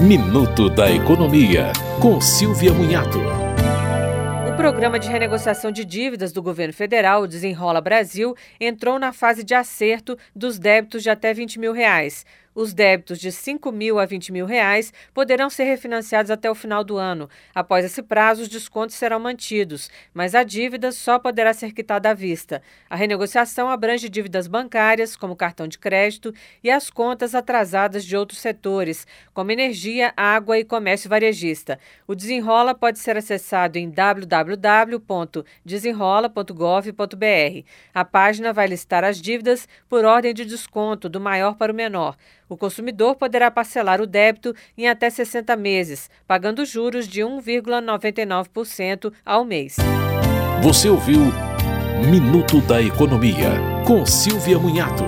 Minuto da Economia, com Silvia Munhato. O programa de renegociação de dívidas do governo federal, Desenrola Brasil, entrou na fase de acerto dos débitos de até 20 mil reais. Os débitos de 5 mil a 20 mil reais poderão ser refinanciados até o final do ano. Após esse prazo, os descontos serão mantidos, mas a dívida só poderá ser quitada à vista. A renegociação abrange dívidas bancárias, como cartão de crédito, e as contas atrasadas de outros setores, como energia, água e comércio varejista. O Desenrola pode ser acessado em www.desenrola.gov.br. A página vai listar as dívidas por ordem de desconto, do maior para o menor. O consumidor poderá parcelar o débito em até 60 meses, pagando juros de 1,99% ao mês. Você ouviu Minuto da Economia, com Silvia Munhato.